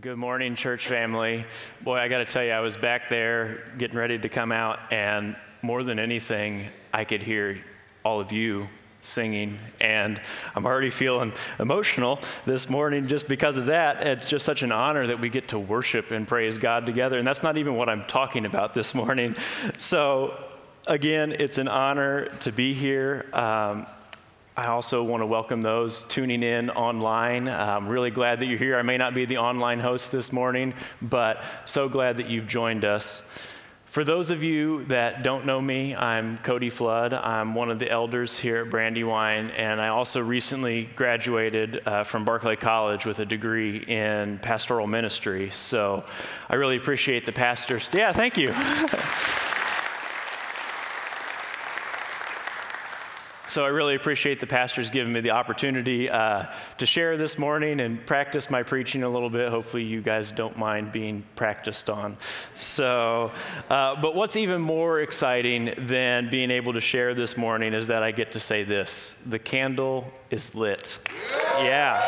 Good morning, church family. Boy, I got to tell you, I was back there getting ready to come out, and more than anything, I could hear all of you singing, and I'm already feeling emotional this morning just because of that. It's just such an honor that we get to worship and praise God together, and that's not even what I'm talking about this morning. So, again, it's an honor to be here. Um, I also want to welcome those tuning in online. I'm really glad that you're here. I may not be the online host this morning, but so glad that you've joined us. For those of you that don't know me, I'm Cody Flood. I'm one of the elders here at Brandywine, and I also recently graduated uh, from Barclay College with a degree in pastoral ministry. So I really appreciate the pastors. Yeah, thank you. So I really appreciate the pastors giving me the opportunity uh, to share this morning and practice my preaching a little bit. Hopefully, you guys don't mind being practiced on. So, uh, but what's even more exciting than being able to share this morning is that I get to say this the candle is lit. Yeah.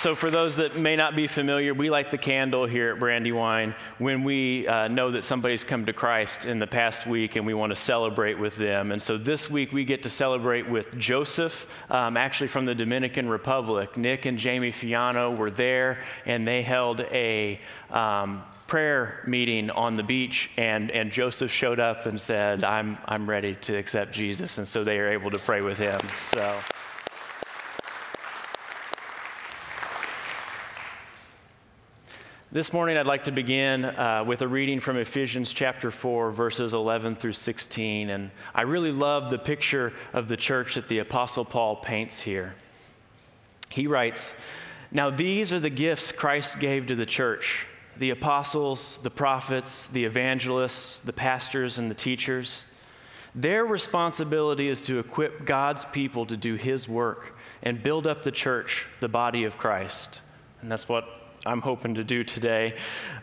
So, for those that may not be familiar, we light the candle here at Brandywine when we uh, know that somebody's come to Christ in the past week and we want to celebrate with them. And so, this week we get to celebrate with Joseph, um, actually from the Dominican Republic. Nick and Jamie Fiano were there and they held a um, prayer meeting on the beach, and, and Joseph showed up and said, I'm, I'm ready to accept Jesus. And so, they are able to pray with him. So, This morning, I'd like to begin uh, with a reading from Ephesians chapter 4, verses 11 through 16. And I really love the picture of the church that the Apostle Paul paints here. He writes, Now these are the gifts Christ gave to the church the apostles, the prophets, the evangelists, the pastors, and the teachers. Their responsibility is to equip God's people to do His work and build up the church, the body of Christ. And that's what I'm hoping to do today.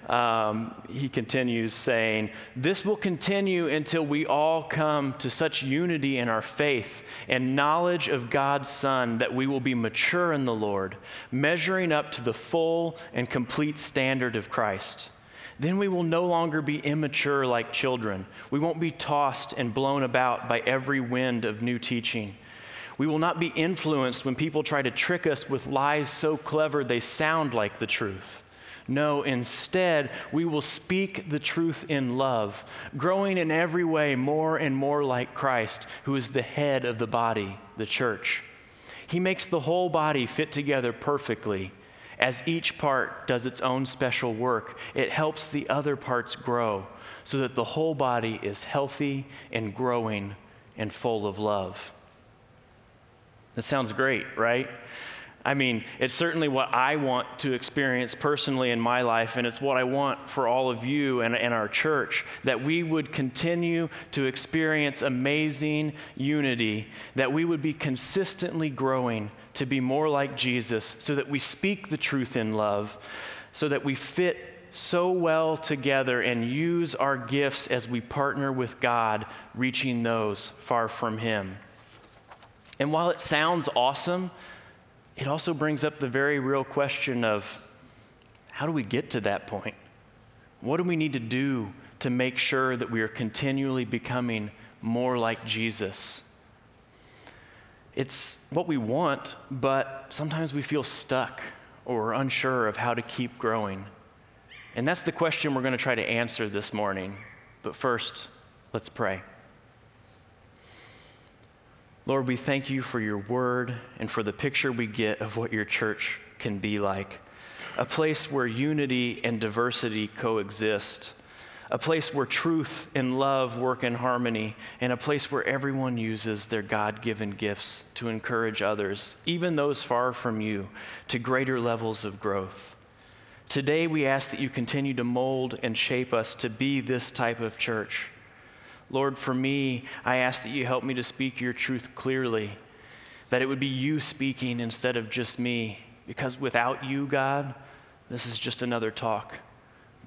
Um, he continues saying, This will continue until we all come to such unity in our faith and knowledge of God's Son that we will be mature in the Lord, measuring up to the full and complete standard of Christ. Then we will no longer be immature like children. We won't be tossed and blown about by every wind of new teaching we will not be influenced when people try to trick us with lies so clever they sound like the truth. No, instead, we will speak the truth in love, growing in every way more and more like Christ, who is the head of the body, the church. He makes the whole body fit together perfectly. As each part does its own special work, it helps the other parts grow so that the whole body is healthy and growing and full of love. That sounds great, right? I mean, it's certainly what I want to experience personally in my life, and it's what I want for all of you and, and our church that we would continue to experience amazing unity, that we would be consistently growing to be more like Jesus, so that we speak the truth in love, so that we fit so well together and use our gifts as we partner with God, reaching those far from Him. And while it sounds awesome, it also brings up the very real question of how do we get to that point? What do we need to do to make sure that we are continually becoming more like Jesus? It's what we want, but sometimes we feel stuck or unsure of how to keep growing. And that's the question we're going to try to answer this morning. But first, let's pray. Lord, we thank you for your word and for the picture we get of what your church can be like. A place where unity and diversity coexist, a place where truth and love work in harmony, and a place where everyone uses their God given gifts to encourage others, even those far from you, to greater levels of growth. Today, we ask that you continue to mold and shape us to be this type of church Lord, for me, I ask that you help me to speak your truth clearly, that it would be you speaking instead of just me. Because without you, God, this is just another talk.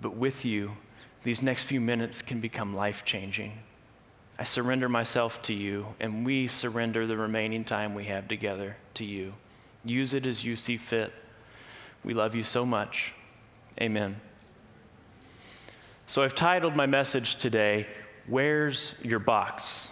But with you, these next few minutes can become life changing. I surrender myself to you, and we surrender the remaining time we have together to you. Use it as you see fit. We love you so much. Amen. So I've titled my message today, Where's Your Box?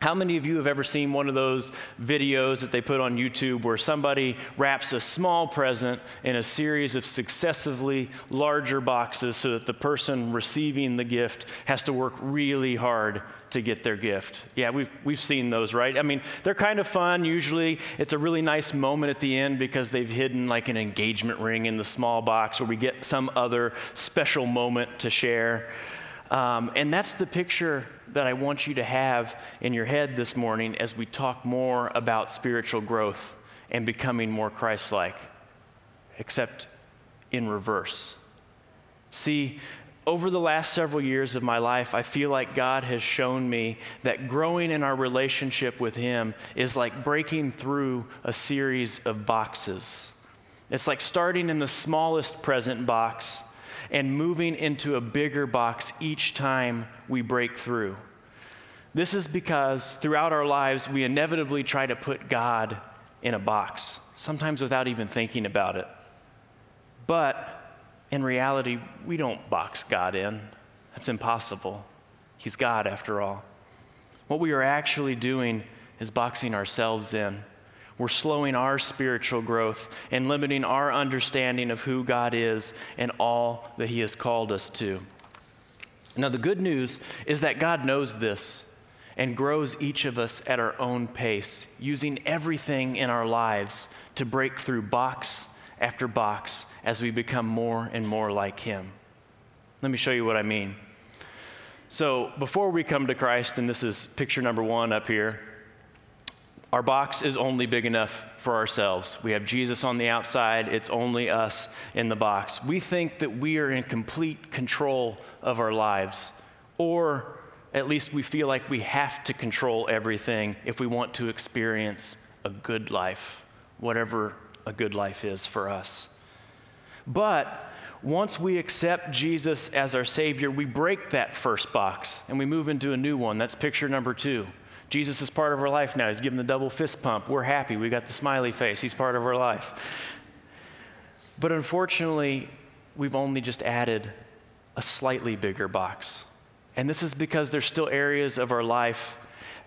How many of you have ever seen one of those videos that they put on YouTube where somebody wraps a small present in a series of successively larger boxes so that the person receiving the gift has to work really hard to get their gift? Yeah, we've, we've seen those, right? I mean, they're kind of fun. Usually it's a really nice moment at the end because they've hidden like an engagement ring in the small box or we get some other special moment to share. Um, and that's the picture that I want you to have in your head this morning as we talk more about spiritual growth and becoming more Christ like, except in reverse. See, over the last several years of my life, I feel like God has shown me that growing in our relationship with Him is like breaking through a series of boxes. It's like starting in the smallest present box and moving into a bigger box each time we break through. This is because throughout our lives, we inevitably try to put God in a box, sometimes without even thinking about it. But in reality, we don't box God in. That's impossible. He's God, after all. What we are actually doing is boxing ourselves in we're slowing our spiritual growth and limiting our understanding of who God is and all that He has called us to. Now, the good news is that God knows this and grows each of us at our own pace, using everything in our lives to break through box after box as we become more and more like Him. Let me show you what I mean. So, before we come to Christ, and this is picture number one up here, our box is only big enough for ourselves. We have Jesus on the outside, it's only us in the box. We think that we are in complete control of our lives, or at least we feel like we have to control everything if we want to experience a good life, whatever a good life is for us. But once we accept Jesus as our Savior, we break that first box and we move into a new one. That's picture number two. Jesus is part of our life now. He's given the double fist pump. We're happy. We got the smiley face. He's part of our life. But unfortunately, we've only just added a slightly bigger box. And this is because there's still areas of our life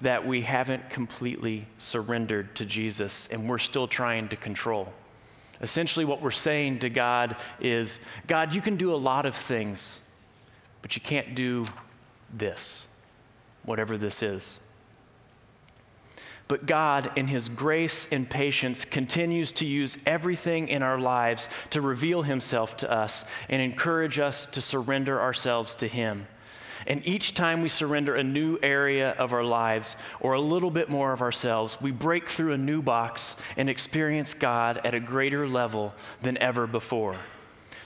that we haven't completely surrendered to Jesus and we're still trying to control. Essentially, what we're saying to God is God, you can do a lot of things, but you can't do this, whatever this is. But God, in His grace and patience, continues to use everything in our lives to reveal Himself to us and encourage us to surrender ourselves to Him. And each time we surrender a new area of our lives or a little bit more of ourselves, we break through a new box and experience God at a greater level than ever before.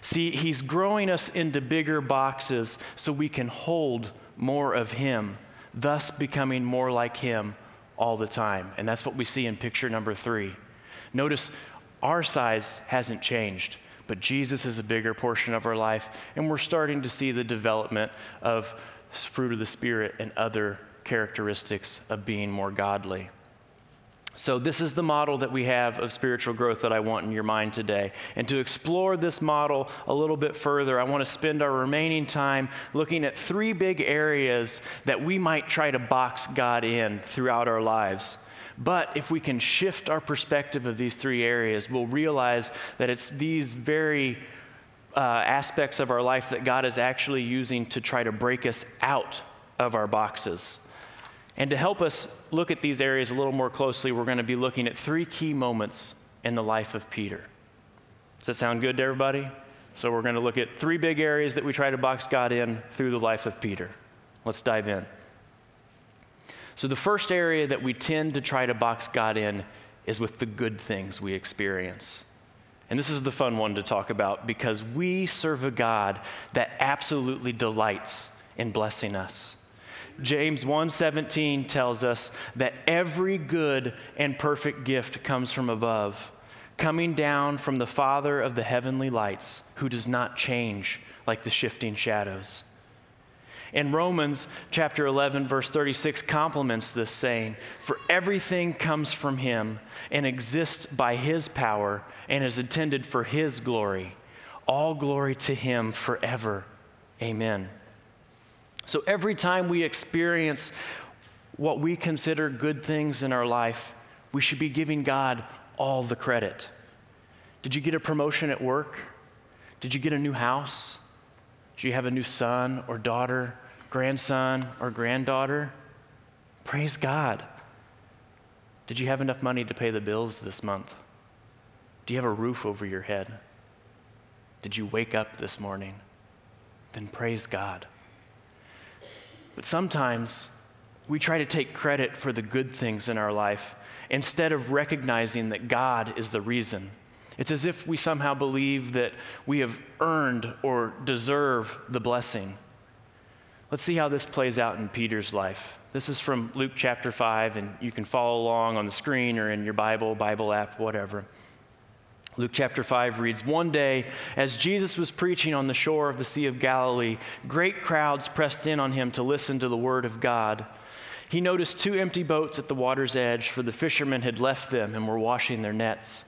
See, He's growing us into bigger boxes so we can hold more of Him, thus becoming more like Him all the time. And that's what we see in picture number three. Notice our size hasn't changed, but Jesus is a bigger portion of our life, and we're starting to see the development of fruit of the Spirit and other characteristics of being more godly. So, this is the model that we have of spiritual growth that I want in your mind today. And to explore this model a little bit further, I want to spend our remaining time looking at three big areas that we might try to box God in throughout our lives. But if we can shift our perspective of these three areas, we'll realize that it's these very uh, aspects of our life that God is actually using to try to break us out of our boxes. And to help us look at these areas a little more closely, we're going to be looking at three key moments in the life of Peter. Does that sound good to everybody? So, we're going to look at three big areas that we try to box God in through the life of Peter. Let's dive in. So, the first area that we tend to try to box God in is with the good things we experience. And this is the fun one to talk about because we serve a God that absolutely delights in blessing us. James 1:17 tells us that every good and perfect gift comes from above, coming down from the Father of the heavenly lights, who does not change like the shifting shadows. And Romans chapter 11, verse 36 complements this saying For everything comes from him and exists by his power and is intended for his glory. All glory to him forever. Amen. So every time we experience what we consider good things in our life, we should be giving God all the credit. Did you get a promotion at work? Did you get a new house? Do you have a new son or daughter? grandson or granddaughter, praise God. Did you have enough money to pay the bills this month? Do you have a roof over your head? Did you wake up this morning? Then praise God. But sometimes we try to take credit for the good things in our life instead of recognizing that God is the reason. It's as if we somehow believe that we have earned or deserve the blessing. Let's see how this plays out in Peter's life. This is from Luke chapter 5, and you can follow along on the screen or in your Bible, Bible app, whatever. Luke chapter 5 reads One day, as Jesus was preaching on the shore of the Sea of Galilee, great crowds pressed in on him to listen to the word of God. He noticed two empty boats at the water's edge, for the fishermen had left them and were washing their nets.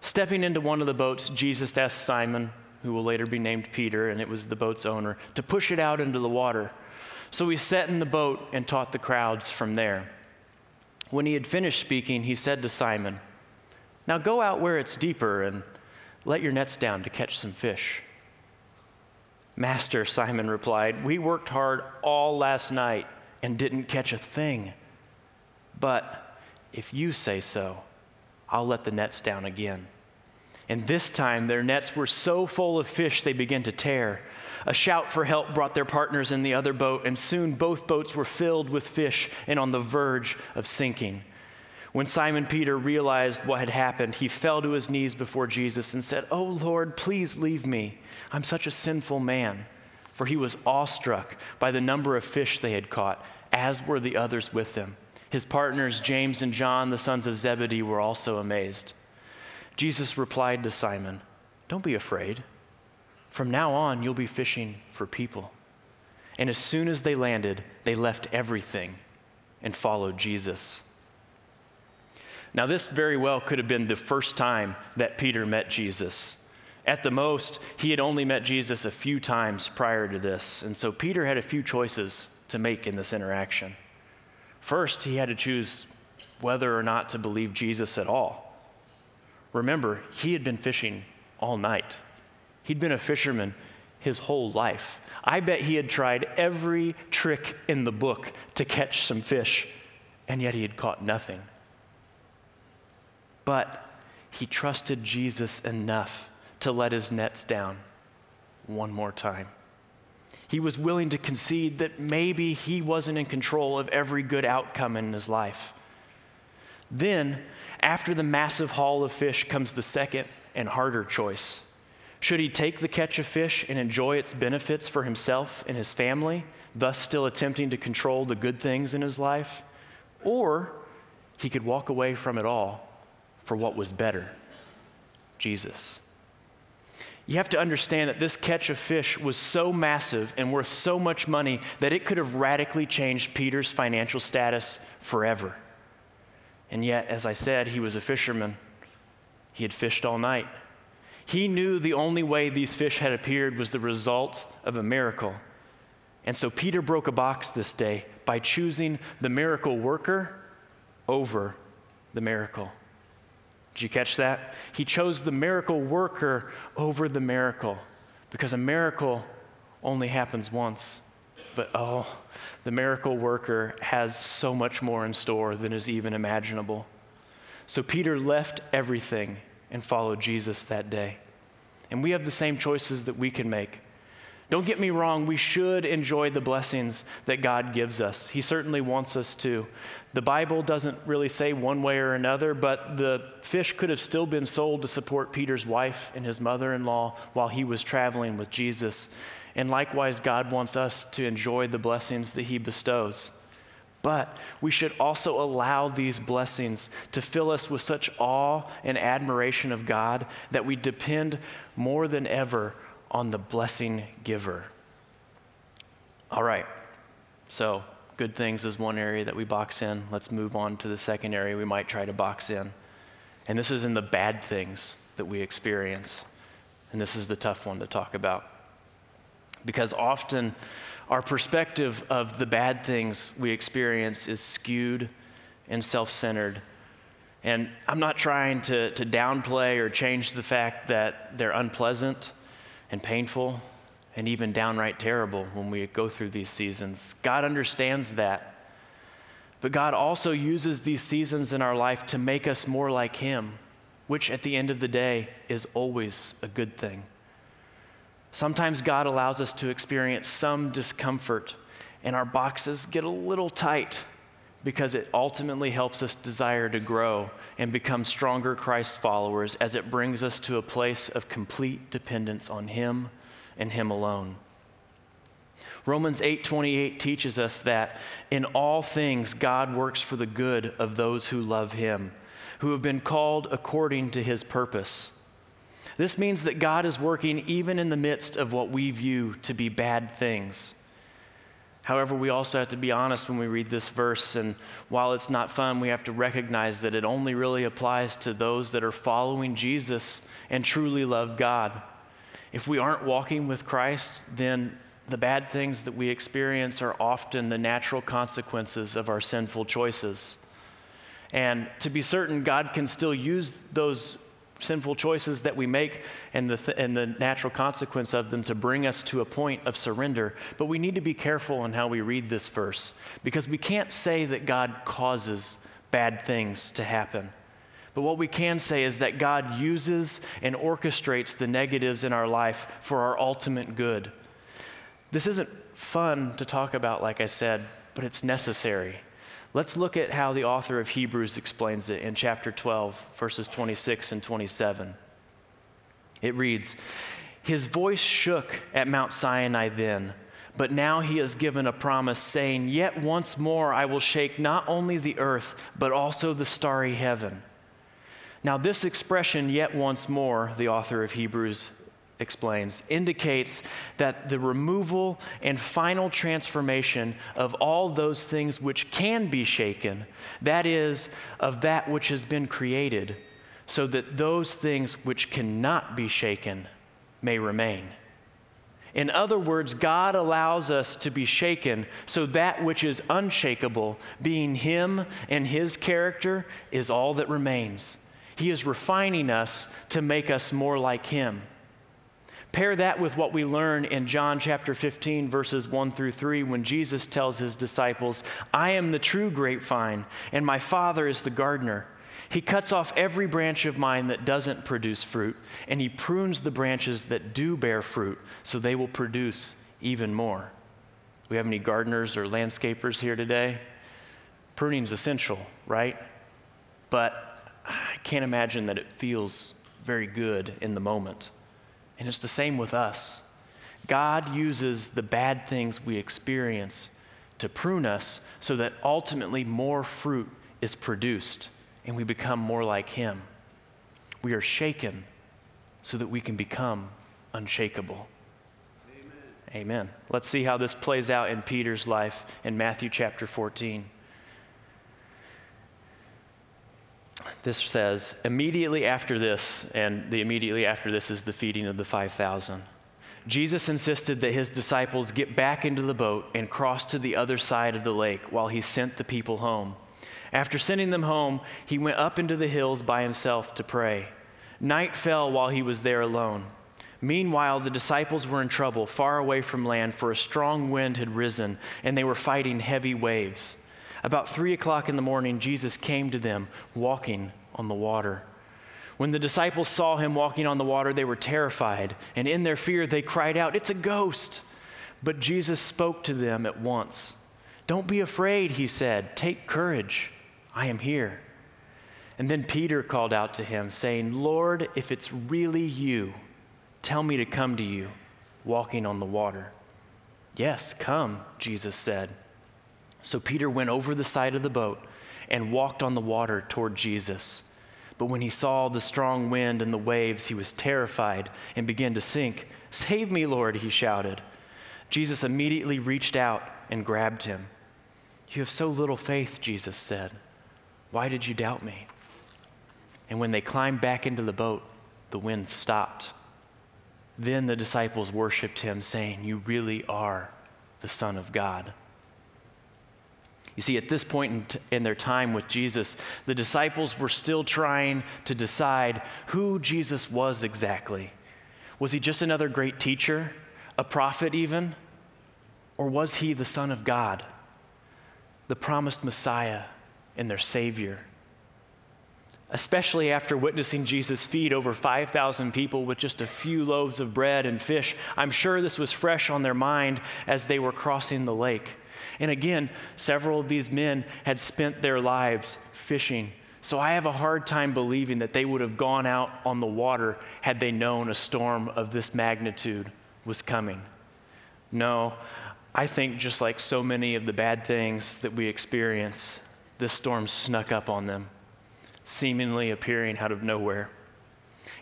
Stepping into one of the boats, Jesus asked Simon, who will later be named Peter, and it was the boat's owner, to push it out into the water. So he sat in the boat and taught the crowds from there. When he had finished speaking, he said to Simon, Now go out where it's deeper and let your nets down to catch some fish. Master, Simon replied, We worked hard all last night and didn't catch a thing. But if you say so, I'll let the nets down again. And this time their nets were so full of fish they began to tear. A shout for help brought their partners in the other boat, and soon both boats were filled with fish and on the verge of sinking. When Simon Peter realized what had happened, he fell to his knees before Jesus and said, Oh Lord, please leave me. I'm such a sinful man. For he was awestruck by the number of fish they had caught, as were the others with them. His partners, James and John, the sons of Zebedee, were also amazed. Jesus replied to Simon, Don't be afraid. From now on, you'll be fishing for people. And as soon as they landed, they left everything and followed Jesus. Now, this very well could have been the first time that Peter met Jesus. At the most, he had only met Jesus a few times prior to this. And so Peter had a few choices to make in this interaction. First, he had to choose whether or not to believe Jesus at all. Remember, he had been fishing all night. He'd been a fisherman his whole life. I bet he had tried every trick in the book to catch some fish, and yet he had caught nothing. But he trusted Jesus enough to let his nets down one more time. He was willing to concede that maybe he wasn't in control of every good outcome in his life. Then after the massive haul of fish comes the second and harder choice. Should he take the catch of fish and enjoy its benefits for himself and his family, thus still attempting to control the good things in his life? Or he could walk away from it all for what was better Jesus. You have to understand that this catch of fish was so massive and worth so much money that it could have radically changed Peter's financial status forever. And yet, as I said, he was a fisherman. He had fished all night. He knew the only way these fish had appeared was the result of a miracle. And so Peter broke a box this day by choosing the miracle worker over the miracle. Did you catch that? He chose the miracle worker over the miracle because a miracle only happens once. But oh, the miracle worker has so much more in store than is even imaginable. So Peter left everything and followed Jesus that day. And we have the same choices that we can make. Don't get me wrong, we should enjoy the blessings that God gives us. He certainly wants us to. The Bible doesn't really say one way or another, but the fish could have still been sold to support Peter's wife and his mother in law while he was traveling with Jesus. And likewise, God wants us to enjoy the blessings that He bestows. But we should also allow these blessings to fill us with such awe and admiration of God that we depend more than ever on the blessing giver. All right. So, good things is one area that we box in. Let's move on to the second area we might try to box in. And this is in the bad things that we experience. And this is the tough one to talk about. Because often our perspective of the bad things we experience is skewed and self centered. And I'm not trying to, to downplay or change the fact that they're unpleasant and painful and even downright terrible when we go through these seasons. God understands that. But God also uses these seasons in our life to make us more like Him, which at the end of the day is always a good thing. Sometimes God allows us to experience some discomfort, and our boxes get a little tight because it ultimately helps us desire to grow and become stronger Christ followers as it brings us to a place of complete dependence on Him and him alone. Romans 8:28 teaches us that in all things God works for the good of those who love him, who have been called according to his purpose. This means that God is working even in the midst of what we view to be bad things. However, we also have to be honest when we read this verse, and while it's not fun, we have to recognize that it only really applies to those that are following Jesus and truly love God. If we aren't walking with Christ, then the bad things that we experience are often the natural consequences of our sinful choices. And to be certain, God can still use those sinful choices that we make and the, th- and the natural consequence of them to bring us to a point of surrender. But we need to be careful in how we read this verse because we can't say that God causes bad things to happen. But what we can say is that God uses and orchestrates the negatives in our life for our ultimate good. This isn't fun to talk about, like I said, but it's necessary. Let's look at how the author of Hebrews explains it in chapter 12, verses 26 and 27. It reads His voice shook at Mount Sinai then, but now he has given a promise, saying, Yet once more I will shake not only the earth, but also the starry heaven. Now, this expression, yet once more, the author of Hebrews explains, indicates that the removal and final transformation of all those things which can be shaken, that is, of that which has been created, so that those things which cannot be shaken may remain. In other words, God allows us to be shaken so that which is unshakable, being Him and His character, is all that remains. He is refining us to make us more like Him. Pair that with what we learn in John chapter 15, verses 1 through 3, when Jesus tells his disciples, I am the true grapevine, and my Father is the gardener. He cuts off every branch of mine that doesn't produce fruit, and he prunes the branches that do bear fruit, so they will produce even more. We have any gardeners or landscapers here today? Pruning is essential, right? But I can't imagine that it feels very good in the moment. And it's the same with us. God uses the bad things we experience to prune us so that ultimately more fruit is produced and we become more like Him. We are shaken so that we can become unshakable. Amen. Amen. Let's see how this plays out in Peter's life in Matthew chapter 14. This says, immediately after this, and the immediately after this is the feeding of the 5,000. Jesus insisted that his disciples get back into the boat and cross to the other side of the lake while he sent the people home. After sending them home, he went up into the hills by himself to pray. Night fell while he was there alone. Meanwhile, the disciples were in trouble, far away from land, for a strong wind had risen, and they were fighting heavy waves. About three o'clock in the morning, Jesus came to them walking on the water. When the disciples saw him walking on the water, they were terrified, and in their fear, they cried out, It's a ghost! But Jesus spoke to them at once. Don't be afraid, he said. Take courage. I am here. And then Peter called out to him, saying, Lord, if it's really you, tell me to come to you, walking on the water. Yes, come, Jesus said. So Peter went over the side of the boat and walked on the water toward Jesus. But when he saw the strong wind and the waves, he was terrified and began to sink. Save me, Lord, he shouted. Jesus immediately reached out and grabbed him. You have so little faith, Jesus said. Why did you doubt me? And when they climbed back into the boat, the wind stopped. Then the disciples worshiped him, saying, You really are the Son of God. You see, at this point in, in, their time with Jesus, the disciples were still trying to decide who Jesus was exactly. Was he just another great teacher, a prophet even? Or was he the Son of God, the promised Messiah and their Savior? Especially after witnessing Jesus feed over 5,000 people with just a few loaves of bread and fish, I'm sure this was fresh on their mind as they were crossing the lake. And again, several of these men had spent their lives fishing. So I have a hard time believing that they would have gone out on the water had they known a storm of this magnitude was coming. No, I think just like so many of the bad things that we experience, this storm snuck up on them, seemingly appearing out of nowhere.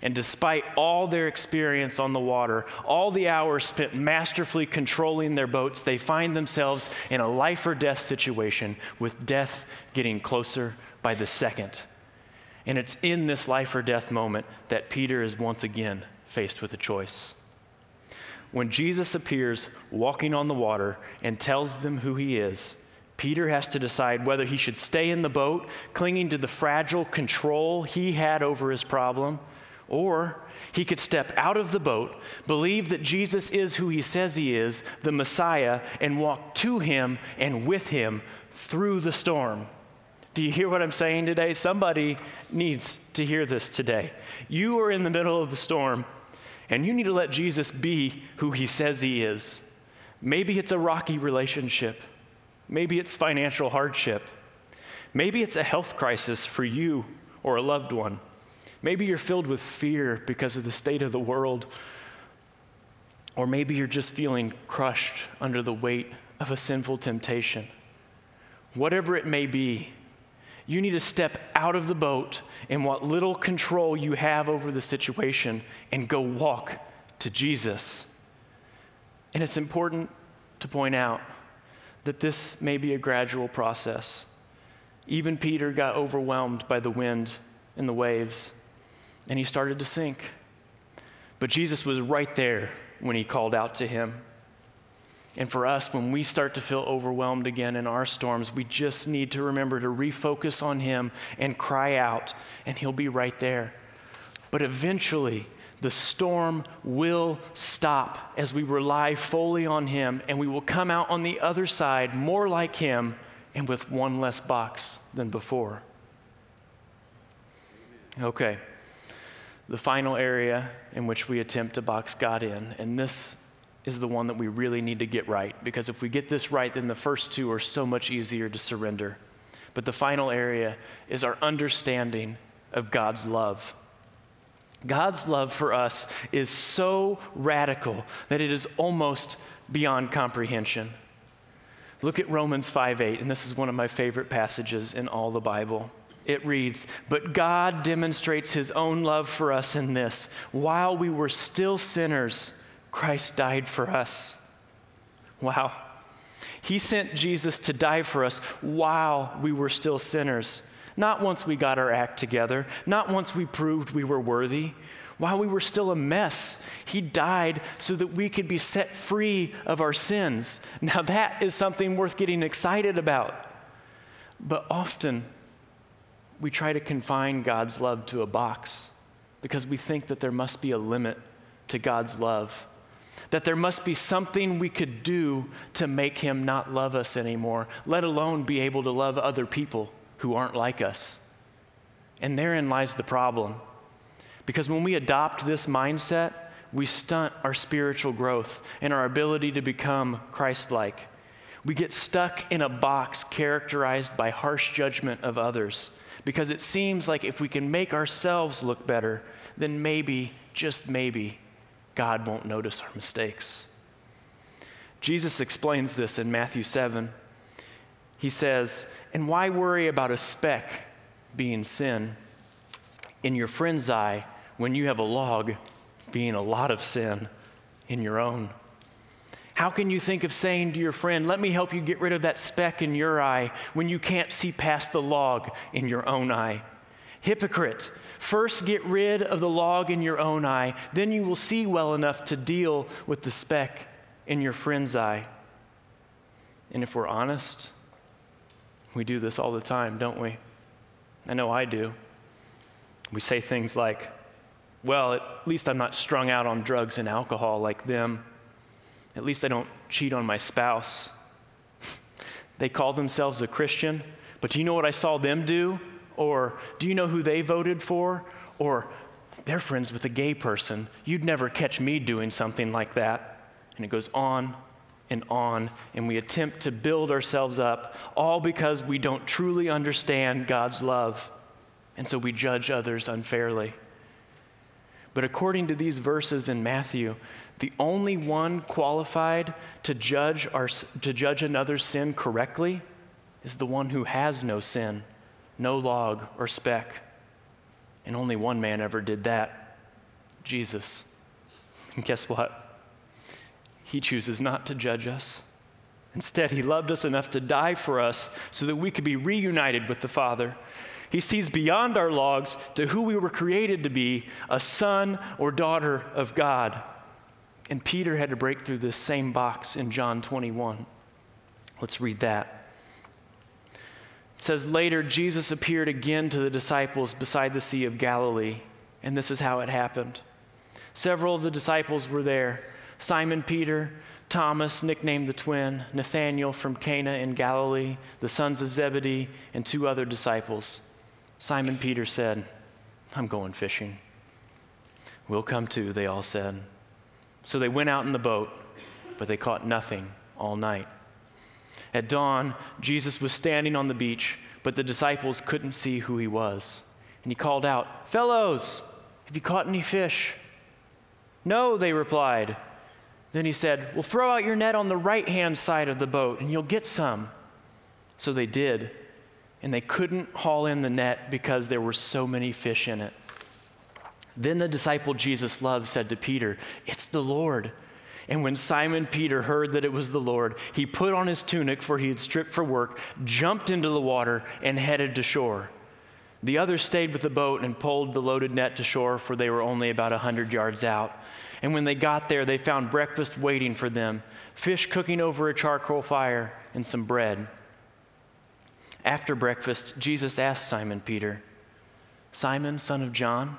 And despite all their experience on the water, all the hours spent masterfully controlling their boats, they find themselves in a life or death situation with death getting closer by the second. And it's in this life or death moment that Peter is once again faced with a choice. When Jesus appears walking on the water and tells them who he is, Peter has to decide whether he should stay in the boat, clinging to the fragile control he had over his problem or he could step out of the boat, believe that Jesus is who he says he is, the Messiah, and walk to him and with him through the storm. Do you hear what I'm saying today? Somebody needs to hear this today. You are in the middle of the storm, and you need to let Jesus be who he says he is. Maybe it's a rocky relationship, maybe it's financial hardship, maybe it's a health crisis for you or a loved one. Maybe you're filled with fear because of the state of the world. Or maybe you're just feeling crushed under the weight of a sinful temptation. Whatever it may be, you need to step out of the boat in what little control you have over the situation and go walk to Jesus. And it's important to point out that this may be a gradual process. Even Peter got overwhelmed by the wind and the waves and he started to sink. But Jesus was right there when he called out to him. And for us, when we start to feel overwhelmed again in our storms, we just need to remember to refocus on him and cry out, and he'll be right there. But eventually, the storm will stop as we rely fully on him, and we will come out on the other side more like him and with one less box than before. Okay the final area in which we attempt to box God in. And this is the one that we really need to get right because if we get this right, then the first two are so much easier to surrender. But the final area is our understanding of God's love. God's love for us is so radical that it is almost beyond comprehension. Look at Romans 5 8, and this is one of my favorite passages in all the Bible it reads, But God demonstrates his own love for us in this while we were still sinners, Christ died for us. Wow. He sent Jesus to die for us while we were still sinners. Not once we got our act together, not once we proved we were worthy. While we were still a mess, He died so that we could be set free of our sins. Now, that is something worth getting excited about. But often, we try to confine God's love to a box because we think that there must be a limit to God's love, that there must be something we could do to make Him not love us anymore, let alone be able to love other people who aren't like us. And therein lies the problem. Because when we adopt this mindset, we stunt our spiritual growth and our ability to become Christ like. We get stuck in a box characterized by harsh judgment of others because it seems like if we can make ourselves look better, then maybe, just maybe, God won't notice our mistakes. Jesus explains this in Matthew 7. He says, And why worry about a speck being sin in your friend's eye when you have a log being a lot of sin in your own? How can you think of saying to your friend, Let me help you get rid of that speck in your eye, when you can't see past the log in your own eye? Hypocrite, first get rid of the log in your own eye, then you will see well enough to deal with the speck in your friend's eye. And if we're honest, we do this all the time, don't we? I know I do. We say things like, Well, at least I'm not strung out on drugs and alcohol like them. At least I don't cheat on my spouse. they call themselves a Christian, but do you know what I saw them do? Or do you know who they voted for? Or they're friends with a gay person. You'd never catch me doing something like that. And it goes on and on, and we attempt to build ourselves up, all because we don't truly understand God's love. And so we judge others unfairly. But according to these verses in Matthew, the only one qualified to judge, our, to judge another's sin correctly is the one who has no sin, no log or speck. And only one man ever did that Jesus. And guess what? He chooses not to judge us. Instead, he loved us enough to die for us so that we could be reunited with the Father. He sees beyond our logs to who we were created to be a son or daughter of God. And Peter had to break through this same box in John 21. Let's read that. It says, Later, Jesus appeared again to the disciples beside the Sea of Galilee, and this is how it happened. Several of the disciples were there Simon Peter, Thomas, nicknamed the twin, Nathanael from Cana in Galilee, the sons of Zebedee, and two other disciples. Simon Peter said, I'm going fishing. We'll come too, they all said. So they went out in the boat, but they caught nothing all night. At dawn, Jesus was standing on the beach, but the disciples couldn't see who he was. And he called out, Fellows, have you caught any fish? No, they replied. Then he said, Well, throw out your net on the right hand side of the boat, and you'll get some. So they did, and they couldn't haul in the net because there were so many fish in it. Then the disciple Jesus loved said to Peter, It's the Lord. And when Simon Peter heard that it was the Lord, he put on his tunic, for he had stripped for work, jumped into the water, and headed to shore. The others stayed with the boat and pulled the loaded net to shore, for they were only about a hundred yards out. And when they got there, they found breakfast waiting for them fish cooking over a charcoal fire and some bread. After breakfast, Jesus asked Simon Peter, Simon, son of John,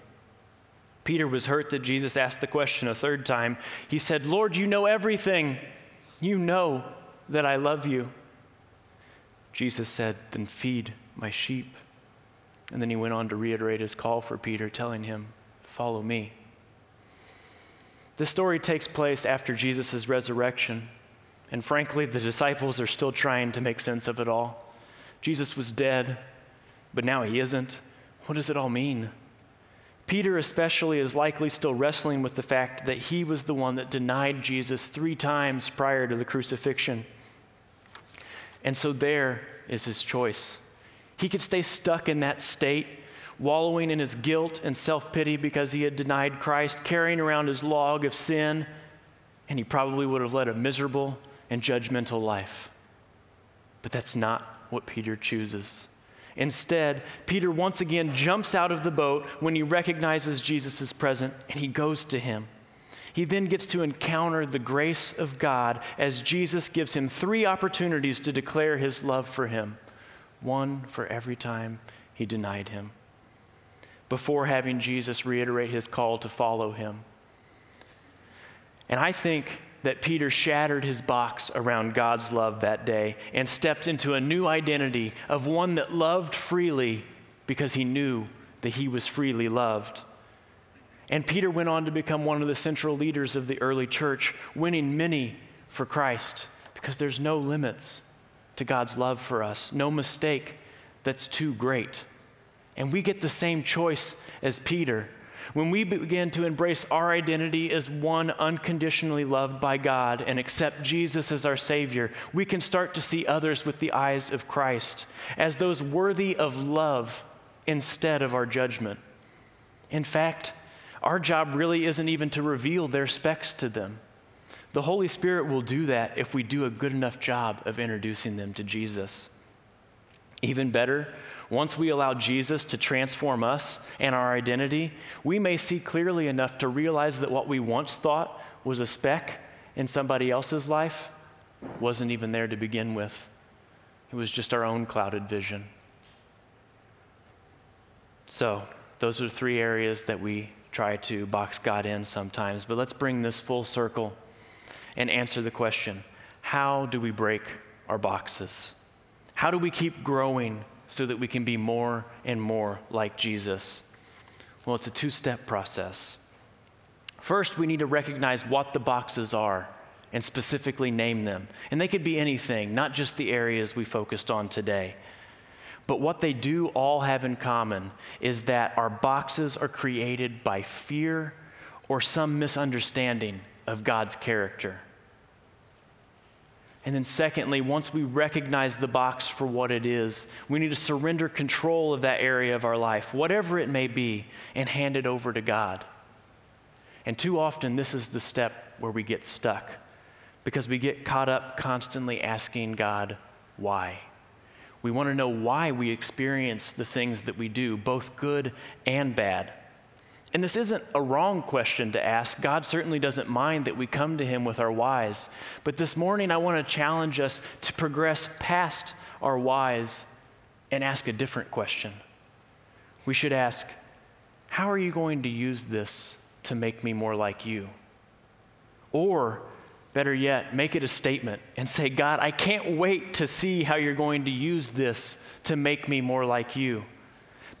Peter was hurt that Jesus asked the question a third time. He said, Lord, you know everything. You know that I love you. Jesus said, Then feed my sheep. And then he went on to reiterate his call for Peter, telling him, Follow me. This story takes place after Jesus' resurrection. And frankly, the disciples are still trying to make sense of it all. Jesus was dead, but now he isn't. What does it all mean? Peter, especially, is likely still wrestling with the fact that he was the one that denied Jesus three times prior to the crucifixion. And so there is his choice. He could stay stuck in that state, wallowing in his guilt and self pity because he had denied Christ, carrying around his log of sin, and he probably would have led a miserable and judgmental life. But that's not what Peter chooses. Instead, Peter once again jumps out of the boat when he recognizes Jesus is present and he goes to him. He then gets to encounter the grace of God as Jesus gives him three opportunities to declare his love for him one for every time he denied him, before having Jesus reiterate his call to follow him. And I think that Peter shattered his box around God's love that day and stepped into a new identity of one that loved freely because he knew that he was freely loved. And Peter went on to become one of the central leaders of the early church, winning many for Christ because there's no limits to God's love for us, no mistake that's too great. And we get the same choice as Peter. When we begin to embrace our identity as one unconditionally loved by God and accept Jesus as our Savior, we can start to see others with the eyes of Christ as those worthy of love instead of our judgment. In fact, our job really isn't even to reveal their specks to them. The Holy Spirit will do that if we do a good enough job of introducing them to Jesus. Even better, once we allow Jesus to transform us and our identity, we may see clearly enough to realize that what we once thought was a speck in somebody else's life wasn't even there to begin with. It was just our own clouded vision. So, those are three areas that we try to box God in sometimes. But let's bring this full circle and answer the question how do we break our boxes? How do we keep growing so that we can be more and more like Jesus? Well, it's a two step process. First, we need to recognize what the boxes are and specifically name them. And they could be anything, not just the areas we focused on today. But what they do all have in common is that our boxes are created by fear or some misunderstanding of God's character. And then, secondly, once we recognize the box for what it is, we need to surrender control of that area of our life, whatever it may be, and hand it over to God. And too often, this is the step where we get stuck because we get caught up constantly asking God, why? We want to know why we experience the things that we do, both good and bad. And this isn't a wrong question to ask. God certainly doesn't mind that we come to Him with our whys. But this morning, I want to challenge us to progress past our whys and ask a different question. We should ask, How are you going to use this to make me more like you? Or, better yet, make it a statement and say, God, I can't wait to see how you're going to use this to make me more like you.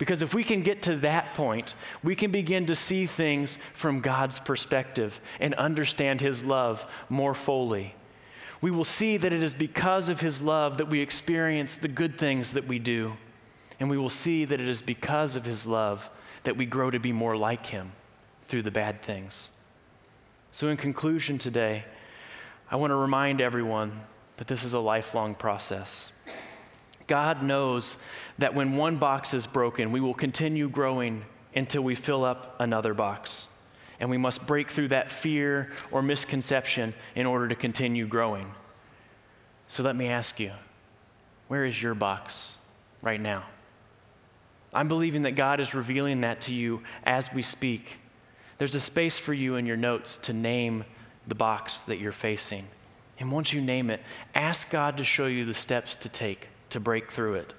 Because if we can get to that point, we can begin to see things from God's perspective and understand His love more fully. We will see that it is because of His love that we experience the good things that we do. And we will see that it is because of His love that we grow to be more like Him through the bad things. So, in conclusion today, I want to remind everyone that this is a lifelong process. God knows that when one box is broken, we will continue growing until we fill up another box. And we must break through that fear or misconception in order to continue growing. So let me ask you where is your box right now? I'm believing that God is revealing that to you as we speak. There's a space for you in your notes to name the box that you're facing. And once you name it, ask God to show you the steps to take to break through it.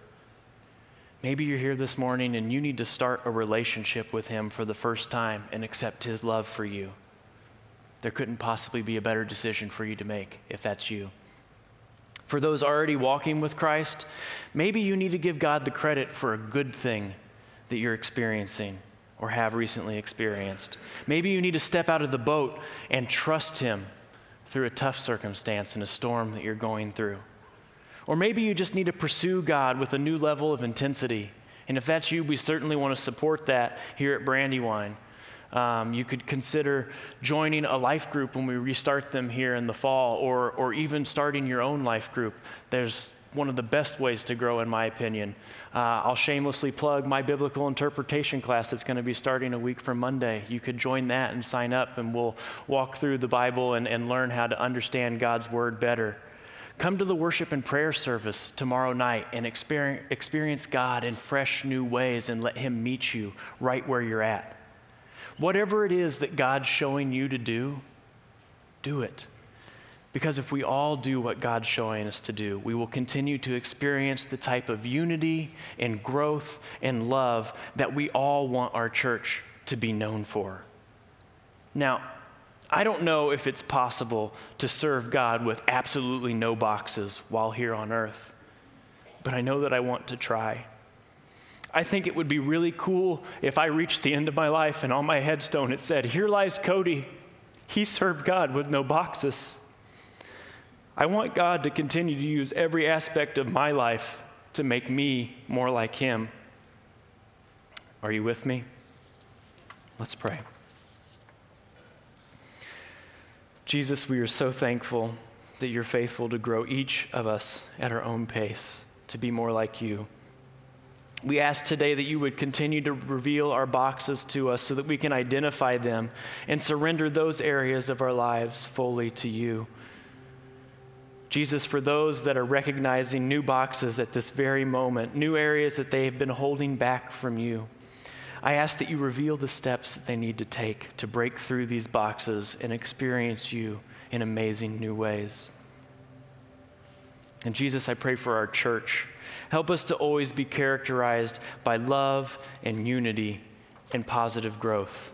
Maybe you're here this morning and you need to start a relationship with Him for the first time and accept His love for you. There couldn't possibly be a better decision for you to make if that's you. For those already walking with Christ, maybe you need to give God the credit for a good thing that you're experiencing or have recently experienced. Maybe you need to step out of the boat and trust Him through a tough circumstance and a storm that you're going through. Or maybe you just need to pursue God with a new level of intensity. And if that's you, we certainly want to support that here at Brandywine. Um, you could consider joining a life group when we restart them here in the fall, or, or even starting your own life group. There's one of the best ways to grow, in my opinion. Uh, I'll shamelessly plug my biblical interpretation class that's going to be starting a week from Monday. You could join that and sign up, and we'll walk through the Bible and, and learn how to understand God's Word better. Come to the worship and prayer service tomorrow night and experience God in fresh new ways and let Him meet you right where you're at. Whatever it is that God's showing you to do, do it. Because if we all do what God's showing us to do, we will continue to experience the type of unity and growth and love that we all want our church to be known for. Now, I don't know if it's possible to serve God with absolutely no boxes while here on earth, but I know that I want to try. I think it would be really cool if I reached the end of my life and on my headstone it said, Here lies Cody. He served God with no boxes. I want God to continue to use every aspect of my life to make me more like Him. Are you with me? Let's pray. Jesus, we are so thankful that you're faithful to grow each of us at our own pace to be more like you. We ask today that you would continue to reveal our boxes to us so that we can identify them and surrender those areas of our lives fully to you. Jesus, for those that are recognizing new boxes at this very moment, new areas that they have been holding back from you, I ask that you reveal the steps that they need to take to break through these boxes and experience you in amazing new ways. And Jesus, I pray for our church. Help us to always be characterized by love and unity and positive growth.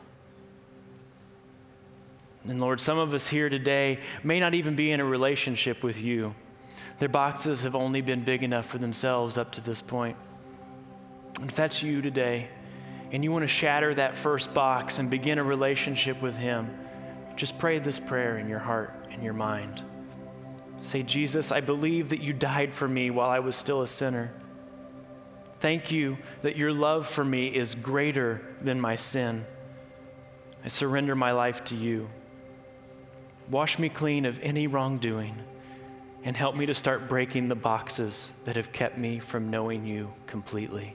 And Lord, some of us here today may not even be in a relationship with you. Their boxes have only been big enough for themselves up to this point. And if that's you today, and you want to shatter that first box and begin a relationship with Him, just pray this prayer in your heart and your mind. Say, Jesus, I believe that you died for me while I was still a sinner. Thank you that your love for me is greater than my sin. I surrender my life to you. Wash me clean of any wrongdoing and help me to start breaking the boxes that have kept me from knowing you completely.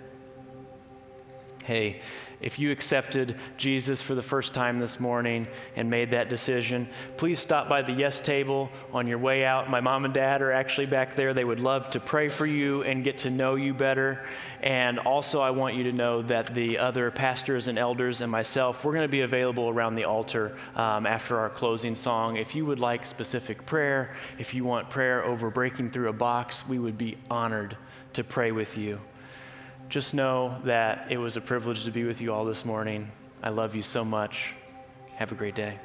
Hey, if you accepted Jesus for the first time this morning and made that decision, please stop by the Yes table on your way out. My mom and dad are actually back there. They would love to pray for you and get to know you better. And also, I want you to know that the other pastors and elders and myself, we're going to be available around the altar um, after our closing song. If you would like specific prayer, if you want prayer over breaking through a box, we would be honored to pray with you just know that it was a privilege to be with you all this morning. I love you so much. Have a great day.